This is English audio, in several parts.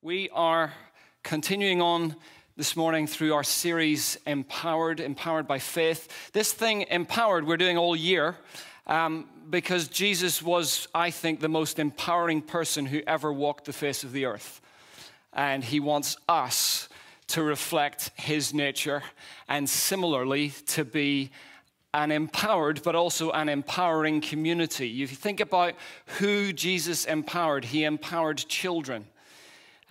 We are continuing on this morning through our series Empowered, Empowered by Faith. This thing, Empowered, we're doing all year um, because Jesus was, I think, the most empowering person who ever walked the face of the earth. And he wants us to reflect his nature and similarly to be an empowered but also an empowering community. If you think about who Jesus empowered, he empowered children.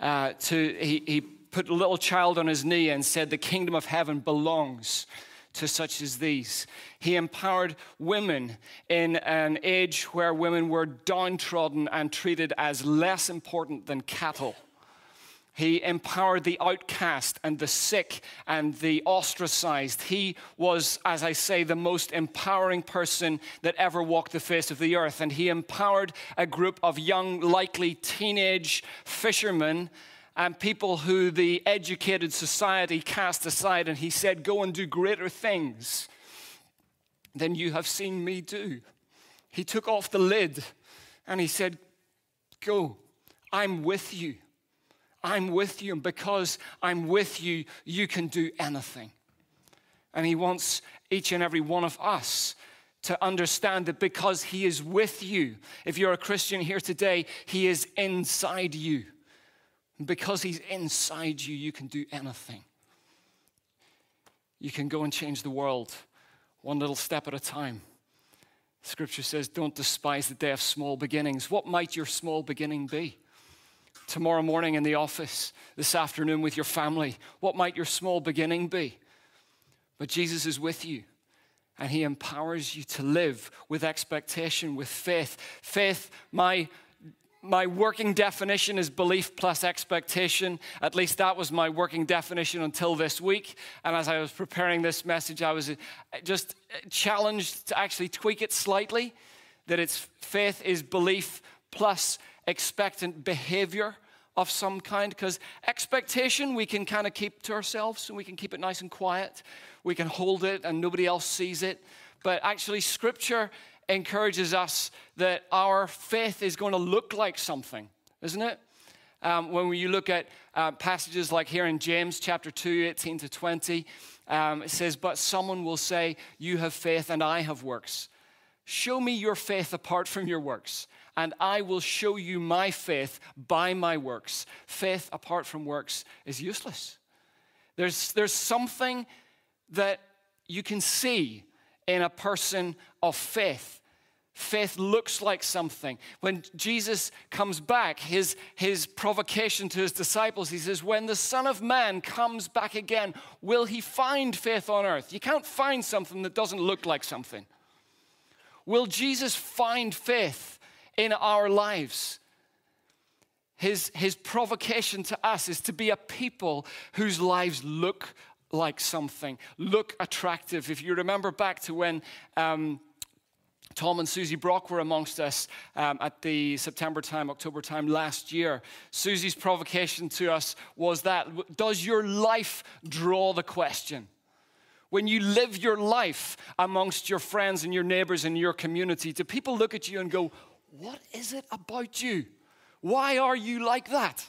Uh, to, he, he put a little child on his knee and said, The kingdom of heaven belongs to such as these. He empowered women in an age where women were downtrodden and treated as less important than cattle. He empowered the outcast and the sick and the ostracized. He was, as I say, the most empowering person that ever walked the face of the earth. And he empowered a group of young, likely teenage fishermen and people who the educated society cast aside. And he said, Go and do greater things than you have seen me do. He took off the lid and he said, Go, I'm with you. I'm with you, and because I'm with you, you can do anything. And He wants each and every one of us to understand that because He is with you, if you're a Christian here today, He is inside you. And because He's inside you, you can do anything. You can go and change the world one little step at a time. Scripture says, Don't despise the day of small beginnings. What might your small beginning be? Tomorrow morning in the office, this afternoon with your family? What might your small beginning be? But Jesus is with you and he empowers you to live with expectation, with faith. Faith, my my working definition is belief plus expectation. At least that was my working definition until this week. And as I was preparing this message, I was uh, just challenged to actually tweak it slightly that it's faith is belief plus expectant behavior of some kind because expectation we can kind of keep to ourselves and we can keep it nice and quiet. We can hold it and nobody else sees it. But actually, scripture encourages us that our faith is going to look like something, isn't it? Um, when you look at uh, passages like here in James chapter 2, 18 to 20, um, it says, But someone will say, You have faith and I have works. Show me your faith apart from your works and I will show you my faith by my works. Faith apart from works is useless. There's, there's something that you can see in a person of faith. Faith looks like something. When Jesus comes back, his, his provocation to his disciples, he says, When the Son of Man comes back again, will he find faith on earth? You can't find something that doesn't look like something. Will Jesus find faith in our lives. His, his provocation to us is to be a people whose lives look like something, look attractive. If you remember back to when um, Tom and Susie Brock were amongst us um, at the September time, October time last year. Susie's provocation to us was that Does your life draw the question? When you live your life amongst your friends and your neighbors and your community, do people look at you and go, what is it about you? Why are you like that?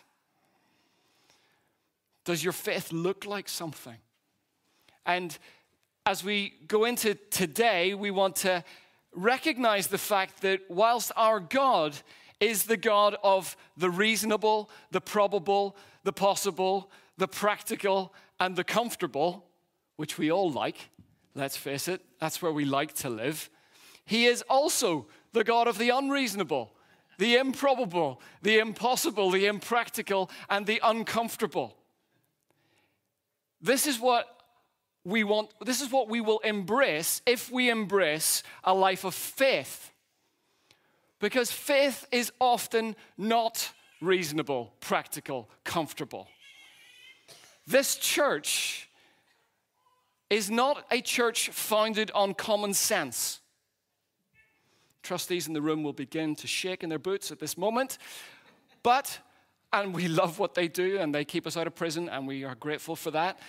Does your faith look like something? And as we go into today, we want to recognize the fact that whilst our God is the God of the reasonable, the probable, the possible, the practical, and the comfortable, which we all like, let's face it, that's where we like to live, He is also the God of the unreasonable, the improbable, the impossible, the impractical, and the uncomfortable. This is what we want, this is what we will embrace if we embrace a life of faith. Because faith is often not reasonable, practical, comfortable. This church is not a church founded on common sense. Trustees in the room will begin to shake in their boots at this moment. But, and we love what they do, and they keep us out of prison, and we are grateful for that.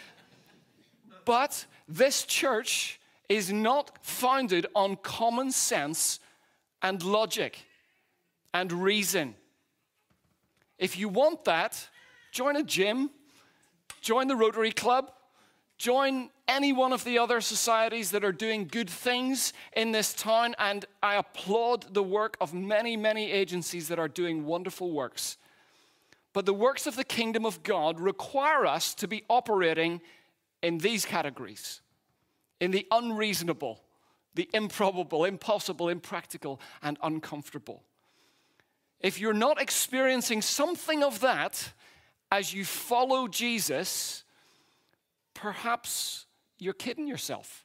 But this church is not founded on common sense and logic and reason. If you want that, Join a gym, join the Rotary Club, join any one of the other societies that are doing good things in this town. And I applaud the work of many, many agencies that are doing wonderful works. But the works of the kingdom of God require us to be operating in these categories in the unreasonable, the improbable, impossible, impractical, and uncomfortable. If you're not experiencing something of that as you follow Jesus, perhaps you're kidding yourself.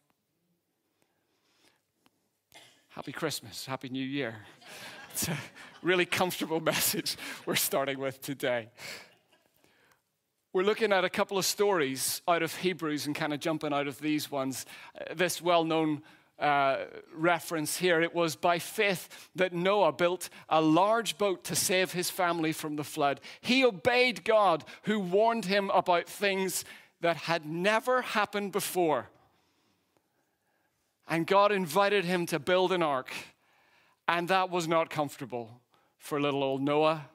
Happy Christmas, Happy New Year. It's a really comfortable message we're starting with today. We're looking at a couple of stories out of Hebrews and kind of jumping out of these ones. Uh, this well known uh, reference here it was by faith that Noah built a large boat to save his family from the flood. He obeyed God, who warned him about things that had never happened before. And God invited him to build an ark, and that was not comfortable for little old Noah.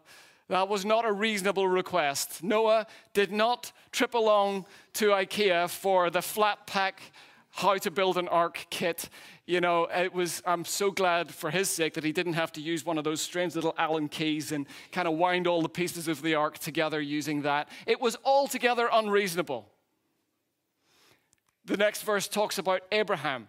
That was not a reasonable request. Noah did not trip along to IKEA for the flat pack how to build an ark kit. You know, it was, I'm so glad for his sake that he didn't have to use one of those strange little Allen keys and kind of wind all the pieces of the ark together using that. It was altogether unreasonable. The next verse talks about Abraham.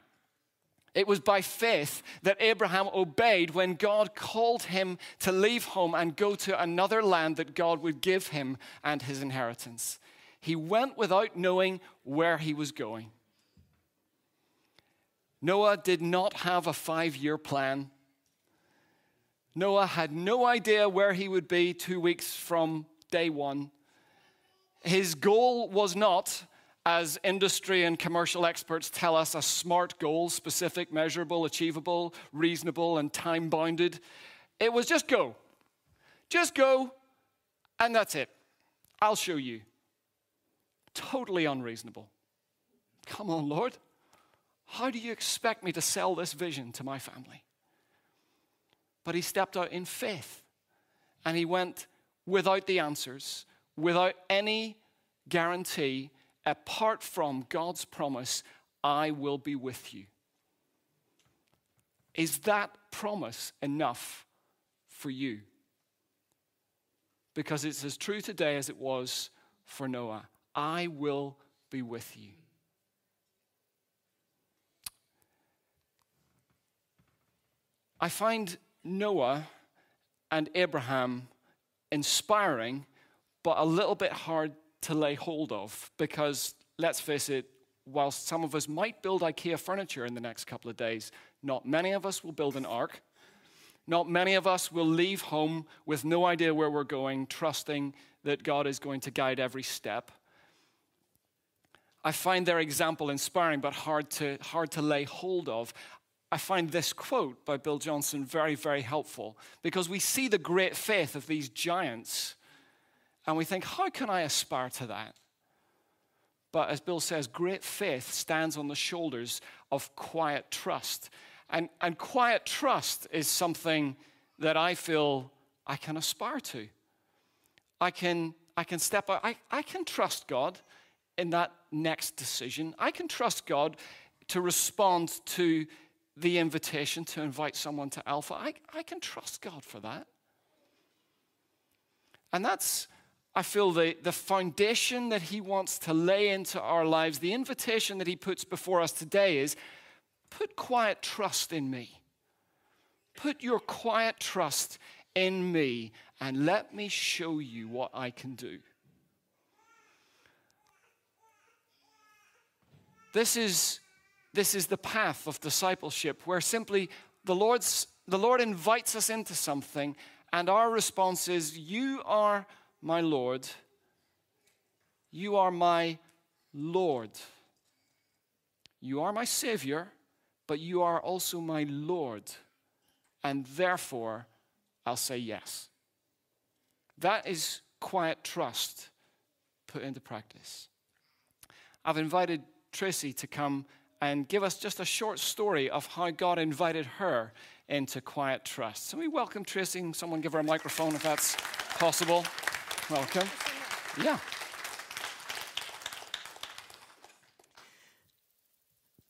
It was by faith that Abraham obeyed when God called him to leave home and go to another land that God would give him and his inheritance. He went without knowing where he was going. Noah did not have a five year plan. Noah had no idea where he would be two weeks from day one. His goal was not as industry and commercial experts tell us, a smart goal, specific, measurable, achievable, reasonable, and time bounded. It was just go. Just go, and that's it. I'll show you. Totally unreasonable. Come on, Lord. How do you expect me to sell this vision to my family? But he stepped out in faith and he went without the answers, without any guarantee apart from God's promise, I will be with you. Is that promise enough for you? Because it's as true today as it was for Noah. I will be with you. I find Noah and Abraham inspiring, but a little bit hard to lay hold of because, let's face it, whilst some of us might build IKEA furniture in the next couple of days, not many of us will build an ark. Not many of us will leave home with no idea where we're going, trusting that God is going to guide every step. I find their example inspiring but hard to, hard to lay hold of. I find this quote by Bill Johnson very, very helpful because we see the great faith of these giants and we think, how can I aspire to that? But as Bill says, great faith stands on the shoulders of quiet trust. And, and quiet trust is something that I feel I can aspire to. I can, I can step out, I, I can trust God in that next decision. I can trust God to respond to the invitation to invite someone to Alpha. I, I can trust God for that. And that's I feel the, the foundation that He wants to lay into our lives, the invitation that He puts before us today is put quiet trust in me. Put your quiet trust in me and let me show you what I can do. This is, this is the path of discipleship where simply the, Lord's, the Lord invites us into something, and our response is, You are my Lord. You are my Lord. You are my Savior, but you are also my Lord. And therefore, I'll say yes. That is quiet trust put into practice. I've invited Tracy to come and give us just a short story of how God invited her into quiet trust. So we welcome Tracy. Someone give her a microphone if that's possible. Welcome. Yeah.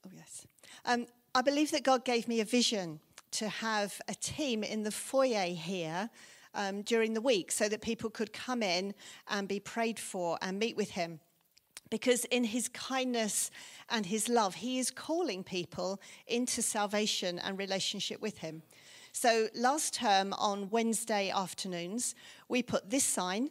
Oh, yes. Um, I believe that God gave me a vision to have a team in the foyer here um, during the week so that people could come in and be prayed for and meet with Him. Because in His kindness and His love, He is calling people into salvation and relationship with Him. So last term on Wednesday afternoons, we put this sign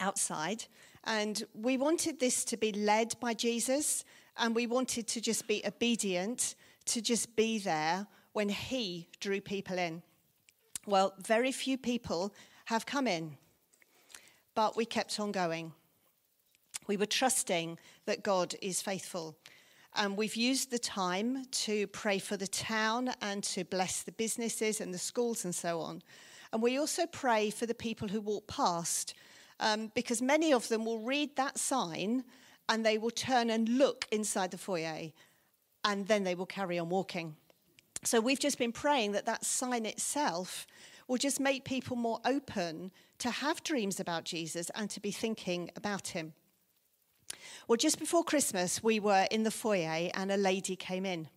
outside, and we wanted this to be led by Jesus, and we wanted to just be obedient, to just be there when He drew people in. Well, very few people have come in, but we kept on going. We were trusting that God is faithful. And we've used the time to pray for the town and to bless the businesses and the schools and so on. And we also pray for the people who walk past, um, because many of them will read that sign and they will turn and look inside the foyer, and then they will carry on walking. So we've just been praying that that sign itself will just make people more open to have dreams about Jesus and to be thinking about him. Well, just before Christmas, we were in the foyer and a lady came in.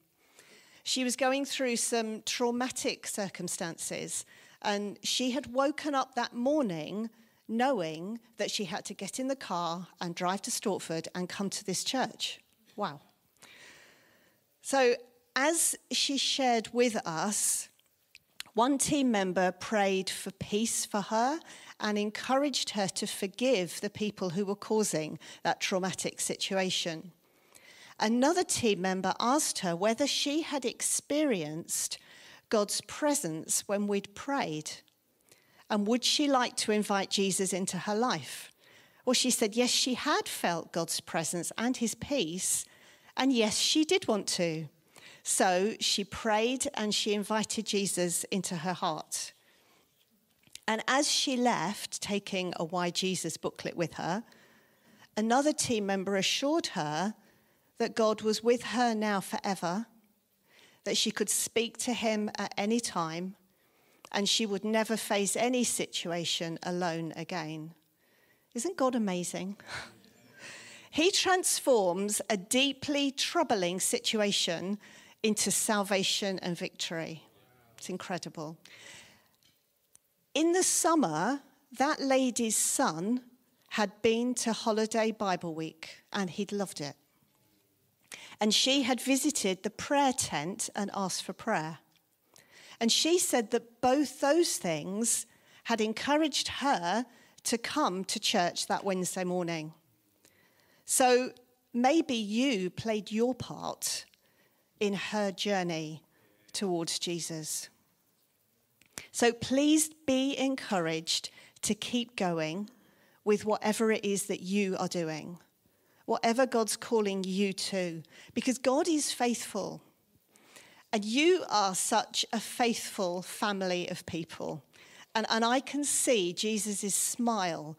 She was going through some traumatic circumstances, and she had woken up that morning knowing that she had to get in the car and drive to Stortford and come to this church. Wow. So, as she shared with us, one team member prayed for peace for her and encouraged her to forgive the people who were causing that traumatic situation. Another team member asked her whether she had experienced God's presence when we'd prayed. And would she like to invite Jesus into her life? Well, she said, yes, she had felt God's presence and his peace. And yes, she did want to. So she prayed and she invited Jesus into her heart. And as she left, taking a Why Jesus booklet with her, another team member assured her that God was with her now forever, that she could speak to him at any time, and she would never face any situation alone again. Isn't God amazing? he transforms a deeply troubling situation into salvation and victory. It's incredible. In the summer, that lady's son had been to Holiday Bible Week and he'd loved it. And she had visited the prayer tent and asked for prayer. And she said that both those things had encouraged her to come to church that Wednesday morning. So maybe you played your part in her journey towards Jesus. So please be encouraged to keep going with whatever it is that you are doing, whatever God's calling you to, because God is faithful. And you are such a faithful family of people. And, and I can see Jesus' smile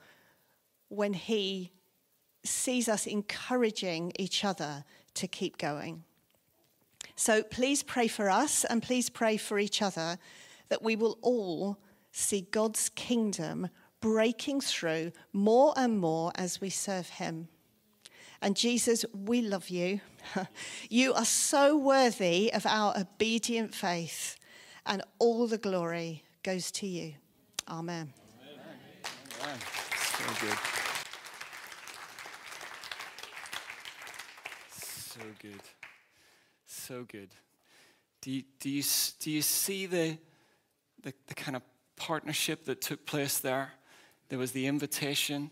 when he sees us encouraging each other to keep going. So please pray for us and please pray for each other that we will all see God's kingdom breaking through more and more as we serve Him. And Jesus, we love you. you are so worthy of our obedient faith, and all the glory goes to you. Amen. Amen. So good. So good so good. Do you, do you, do you see the, the, the kind of partnership that took place there? There was the invitation,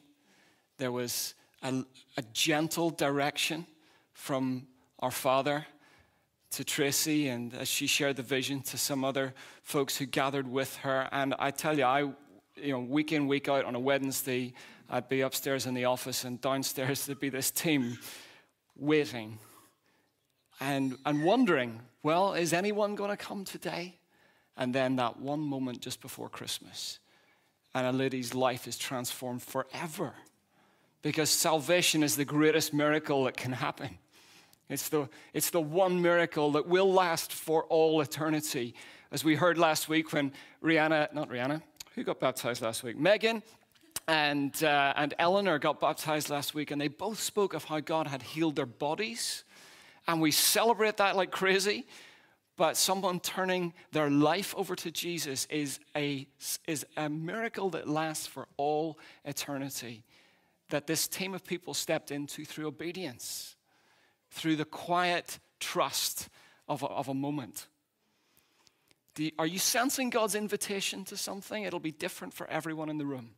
there was a, a gentle direction from our Father to Tracy, and as she shared the vision to some other folks who gathered with her. And I tell you, I, you know, week in, week out on a Wednesday, I'd be upstairs in the office, and downstairs there'd be this team waiting and, and wondering, well, is anyone going to come today? And then that one moment just before Christmas, and a lady's life is transformed forever. Because salvation is the greatest miracle that can happen. It's the, it's the one miracle that will last for all eternity. As we heard last week when Rihanna, not Rihanna, who got baptized last week? Megan and, uh, and Eleanor got baptized last week, and they both spoke of how God had healed their bodies. And we celebrate that like crazy. But someone turning their life over to Jesus is a, is a miracle that lasts for all eternity. That this team of people stepped into through obedience, through the quiet trust of a, of a moment. You, are you sensing God's invitation to something? It'll be different for everyone in the room.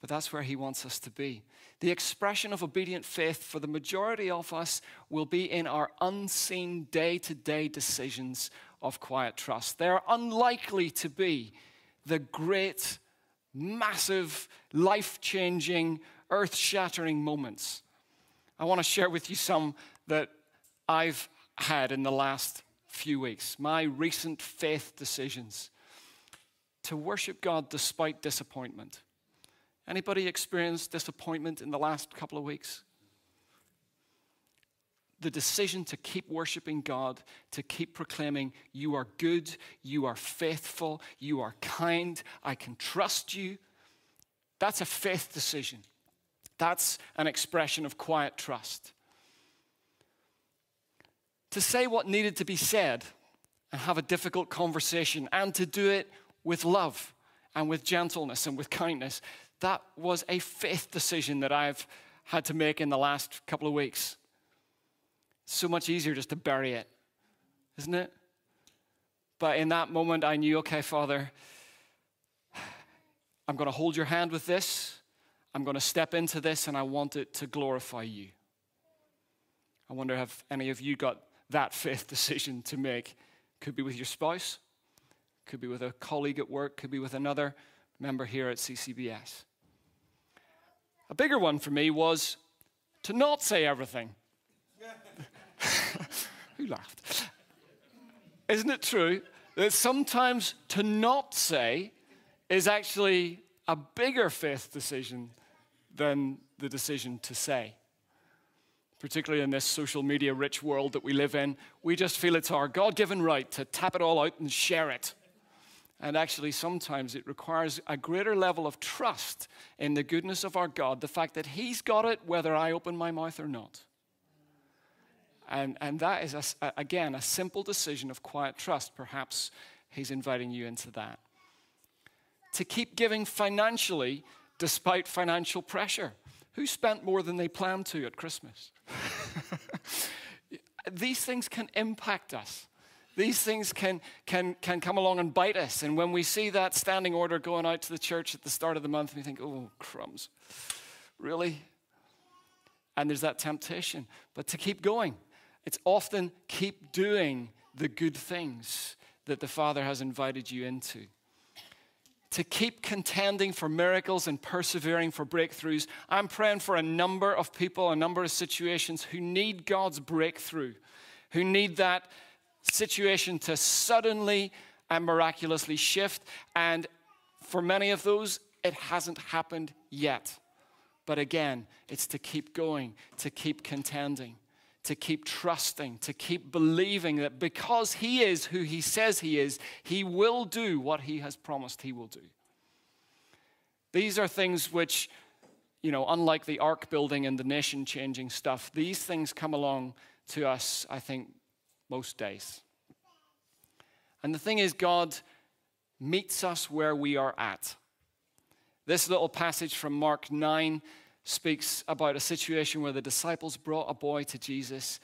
But that's where He wants us to be. The expression of obedient faith for the majority of us will be in our unseen day to day decisions of quiet trust. They're unlikely to be the great, massive, life changing, earth shattering moments. I want to share with you some that I've had in the last few weeks, my recent faith decisions to worship God despite disappointment Anybody experienced disappointment in the last couple of weeks? The decision to keep worshiping God, to keep proclaiming, You are good, you are faithful, you are kind, I can trust you. That's a faith decision. That's an expression of quiet trust. To say what needed to be said and have a difficult conversation and to do it with love and with gentleness and with kindness, that was a faith decision that I've had to make in the last couple of weeks. So much easier just to bury it, isn't it? But in that moment, I knew, okay, Father, I'm going to hold your hand with this. I'm going to step into this, and I want it to glorify you. I wonder if any of you got that faith decision to make. Could be with your spouse, could be with a colleague at work, could be with another member here at CCBS. A bigger one for me was to not say everything. Who laughed? Isn't it true that sometimes to not say is actually a bigger faith decision than the decision to say? Particularly in this social media rich world that we live in, we just feel it's our God given right to tap it all out and share it. And actually, sometimes it requires a greater level of trust in the goodness of our God, the fact that He's got it whether I open my mouth or not. And, and that is, a, again, a simple decision of quiet trust. Perhaps He's inviting you into that. To keep giving financially despite financial pressure. Who spent more than they planned to at Christmas? These things can impact us these things can, can, can come along and bite us. And when we see that standing order going out to the church at the start of the month, we think, oh, crumbs. Really? And there's that temptation. But to keep going, it's often keep doing the good things that the Father has invited you into. To keep contending for miracles and persevering for breakthroughs. I'm praying for a number of people, a number of situations who need God's breakthrough, who need that situation to suddenly and miraculously shift. And for many of those, it hasn't happened yet. But again, it's to keep going, to keep contending, to keep trusting, to keep believing that because He is who He says He is, He will do what He has promised He will do. These are things which, you know, unlike the ark building and the nation changing stuff, these things come along to us, I think, most days. And the thing is, God meets us where we are at. This little passage from Mark 9 speaks about a situation where the disciples brought a boy to Jesus.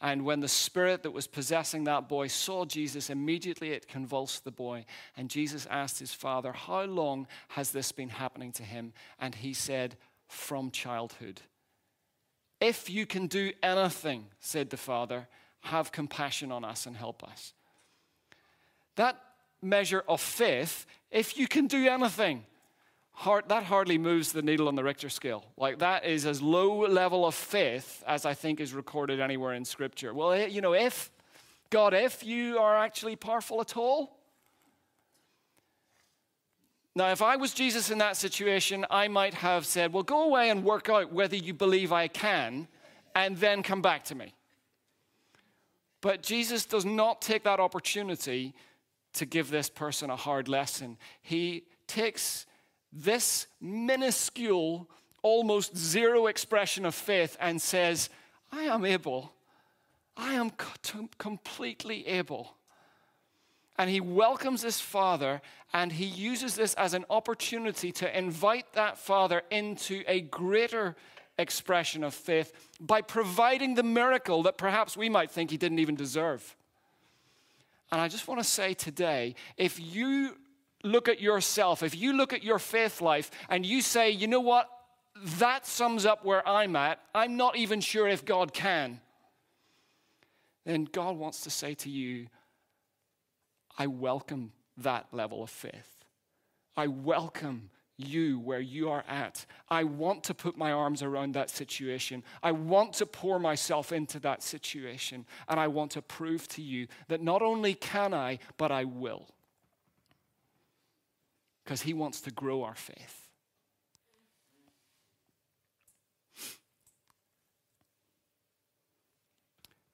And when the spirit that was possessing that boy saw Jesus, immediately it convulsed the boy. And Jesus asked his father, How long has this been happening to him? And he said, From childhood. If you can do anything, said the father, have compassion on us and help us. That measure of faith, if you can do anything, hard, that hardly moves the needle on the Richter scale. Like that is as low level of faith as I think is recorded anywhere in Scripture. Well, eh, you know, if, God, if you are actually powerful at all, now, if I was Jesus in that situation, I might have said, Well, go away and work out whether you believe I can, and then come back to me. But Jesus does not take that opportunity to give this person a hard lesson. He takes this minuscule, almost zero expression of faith and says, I am able. I am completely able. And he welcomes this father and he uses this as an opportunity to invite that father into a greater expression of faith by providing the miracle that perhaps we might think he didn't even deserve. And I just want to say today if you look at yourself, if you look at your faith life and you say, you know what, that sums up where I'm at, I'm not even sure if God can, then God wants to say to you, I welcome that level of faith. I welcome you where you are at. I want to put my arms around that situation. I want to pour myself into that situation. And I want to prove to you that not only can I, but I will. Because He wants to grow our faith.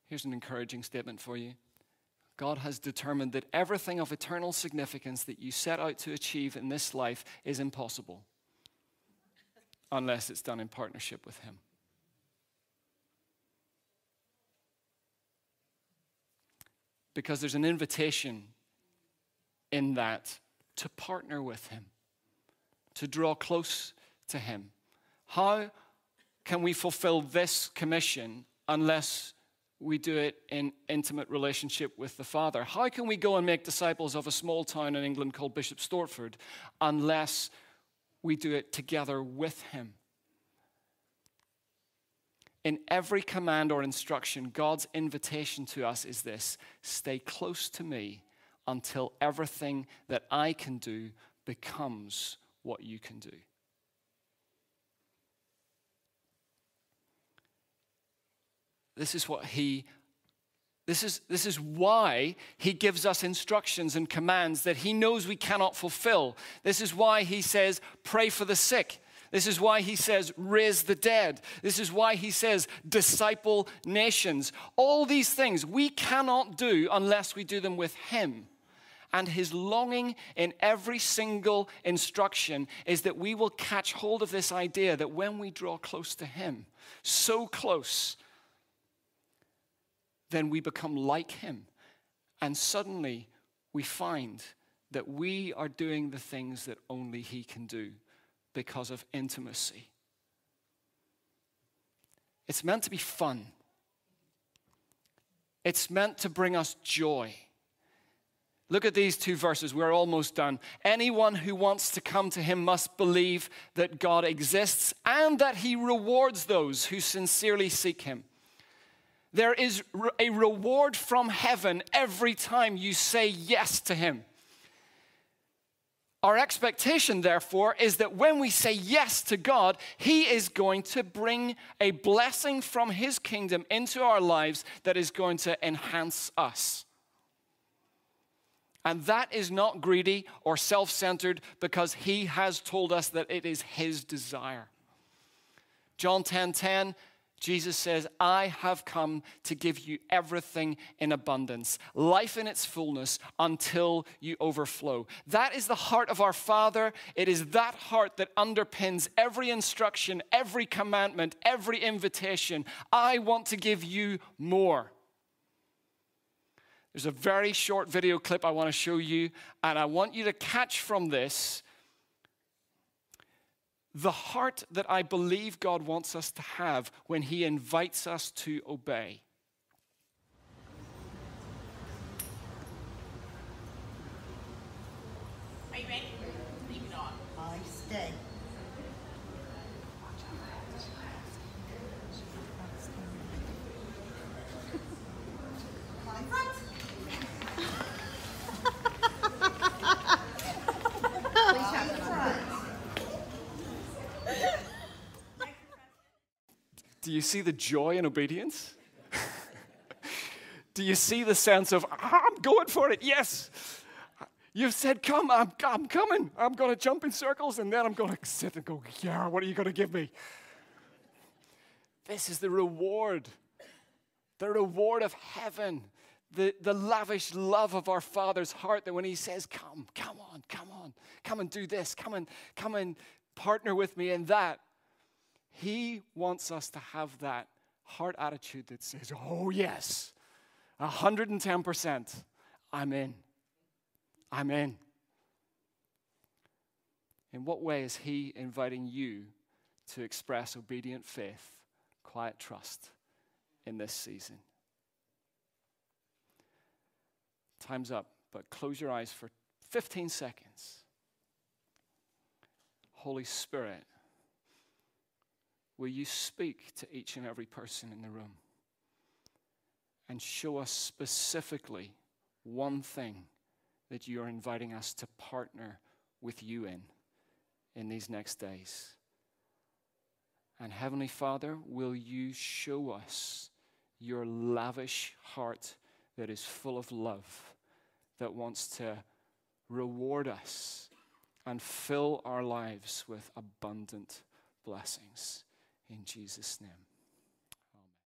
Here's an encouraging statement for you. God has determined that everything of eternal significance that you set out to achieve in this life is impossible unless it's done in partnership with Him. Because there's an invitation in that to partner with Him, to draw close to Him. How can we fulfill this commission unless we do it in intimate relationship with the Father. How can we go and make disciples of a small town in England called Bishop Stortford unless we do it together with Him? In every command or instruction, God's invitation to us is this stay close to me until everything that I can do becomes what you can do. This is what he this is, this is why he gives us instructions and commands that he knows we cannot fulfill. This is why he says, pray for the sick. This is why he says, raise the dead. This is why he says, disciple nations. All these things we cannot do unless we do them with him. And his longing in every single instruction is that we will catch hold of this idea that when we draw close to him, so close then we become like him. And suddenly we find that we are doing the things that only he can do because of intimacy. It's meant to be fun. It's meant to bring us joy. Look at these two verses. We're almost done. Anyone who wants to come to him must believe that God exists and that he rewards those who sincerely seek him. There is a reward from heaven every time you say yes to Him. Our expectation, therefore, is that when we say yes to God, He is going to bring a blessing from His kingdom into our lives that is going to enhance us. And that is not greedy or self centered because He has told us that it is His desire. John 10 10 Jesus says, I have come to give you everything in abundance, life in its fullness until you overflow. That is the heart of our Father. It is that heart that underpins every instruction, every commandment, every invitation. I want to give you more. There's a very short video clip I want to show you, and I want you to catch from this the heart that I believe God wants us to have when He invites us to obey. Are you ready? Leave it on. I stay. Do you see the joy in obedience? Do you see the sense of, I'm going for it, yes? You've said, Come, I'm, I'm coming. I'm going to jump in circles and then I'm going to sit and go, Yeah, what are you going to give me? This is the reward, the reward of heaven the, the lavish love of our Father's heart that when He says, Come, come on, come on, come and do this, come and come and partner with me in that. He wants us to have that heart attitude that says, Oh, yes, 110%, I'm in. I'm in. In what way is He inviting you to express obedient faith, quiet trust in this season? Time's up, but close your eyes for 15 seconds. Holy Spirit, will you speak to each and every person in the room and show us specifically one thing that you are inviting us to partner with you in in these next days? And Heavenly Father, will you show us your lavish heart that is full of love, that wants to reward us and fill our lives with abundant blessings. In Jesus' name.